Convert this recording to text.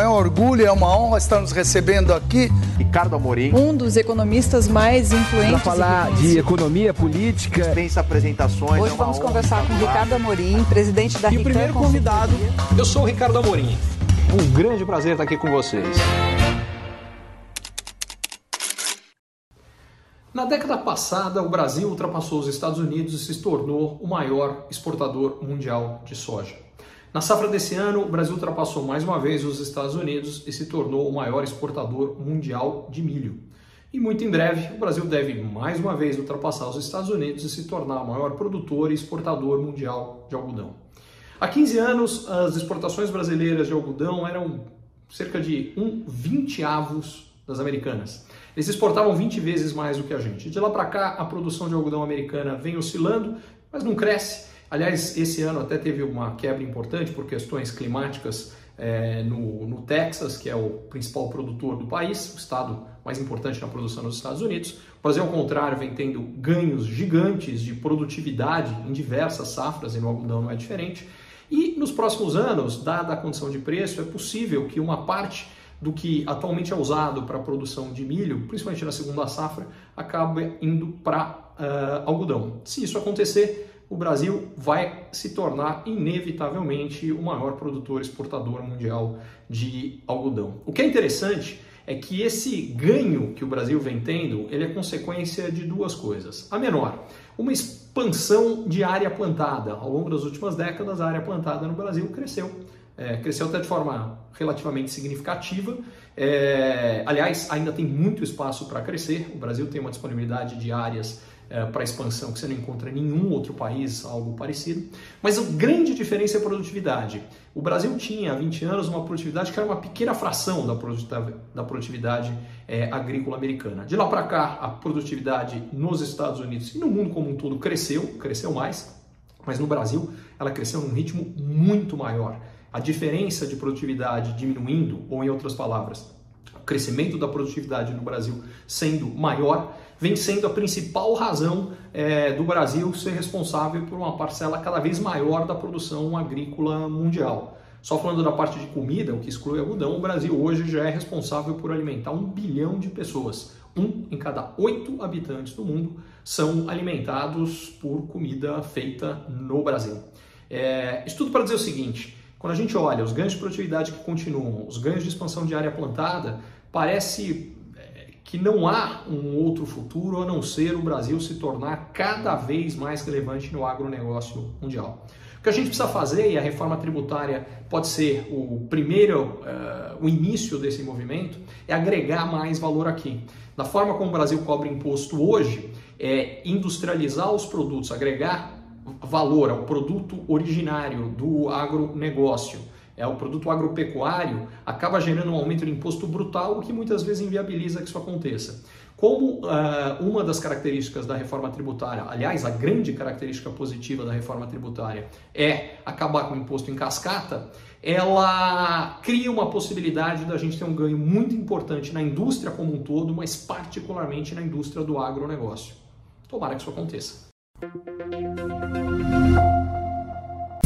É um orgulho, é uma honra estar nos recebendo aqui. Ricardo Amorim. Um dos economistas mais influentes. Para falar de economia política. Dispensa apresentações. Hoje é vamos conversar com Ricardo Amorim, presidente da E o primeiro convidado, eu sou o Ricardo Amorim. Um grande prazer estar aqui com vocês. Na década passada, o Brasil ultrapassou os Estados Unidos e se tornou o maior exportador mundial de soja. Na safra desse ano, o Brasil ultrapassou mais uma vez os Estados Unidos e se tornou o maior exportador mundial de milho. E muito em breve, o Brasil deve mais uma vez ultrapassar os Estados Unidos e se tornar o maior produtor e exportador mundial de algodão. Há 15 anos, as exportações brasileiras de algodão eram cerca de um vinteavos das americanas. Eles exportavam 20 vezes mais do que a gente. De lá para cá, a produção de algodão americana vem oscilando, mas não cresce Aliás, esse ano até teve uma quebra importante por questões climáticas é, no, no, Texas, que é o principal produtor do país, o estado mais importante na produção nos Estados Unidos. O Brasil, ao contrário, vem tendo ganhos gigantes de produtividade em diversas safras, e no algodão não é diferente. E nos próximos anos, dada a condição de preço, é possível que uma parte do que atualmente é usado para a produção de milho, principalmente na segunda safra, acabe indo para uh, algodão. Se isso acontecer, o Brasil vai se tornar inevitavelmente o maior produtor exportador mundial de algodão. O que é interessante é que esse ganho que o Brasil vem tendo, ele é consequência de duas coisas. A menor, uma expansão de área plantada. Ao longo das últimas décadas, a área plantada no Brasil cresceu. É, cresceu até de forma relativamente significativa. É, aliás, ainda tem muito espaço para crescer. O Brasil tem uma disponibilidade de áreas é, para expansão que você não encontra em nenhum outro país algo parecido. Mas a grande diferença é a produtividade. O Brasil tinha há 20 anos uma produtividade que era uma pequena fração da produtividade, da produtividade é, agrícola americana. De lá para cá, a produtividade nos Estados Unidos e no mundo como um todo cresceu, cresceu mais, mas no Brasil ela cresceu num ritmo muito maior. A diferença de produtividade diminuindo, ou em outras palavras, o crescimento da produtividade no Brasil sendo maior, vem sendo a principal razão é, do Brasil ser responsável por uma parcela cada vez maior da produção agrícola mundial. Só falando da parte de comida, o que exclui algodão, o Brasil hoje já é responsável por alimentar um bilhão de pessoas. Um em cada oito habitantes do mundo são alimentados por comida feita no Brasil. É, isso tudo para dizer o seguinte: quando a gente olha os ganhos de produtividade que continuam, os ganhos de expansão de área plantada, parece que não há um outro futuro a não ser o Brasil se tornar cada vez mais relevante no agronegócio mundial. O que a gente precisa fazer, e a reforma tributária pode ser o primeiro, uh, o início desse movimento, é agregar mais valor aqui. Da forma como o Brasil cobra imposto hoje, é industrializar os produtos, agregar valor ao produto originário do agronegócio, é o produto agropecuário, acaba gerando um aumento de imposto brutal, o que muitas vezes inviabiliza que isso aconteça. Como uh, uma das características da reforma tributária, aliás, a grande característica positiva da reforma tributária é acabar com o imposto em cascata, ela cria uma possibilidade da gente ter um ganho muito importante na indústria como um todo, mas particularmente na indústria do agronegócio. Tomara que isso aconteça.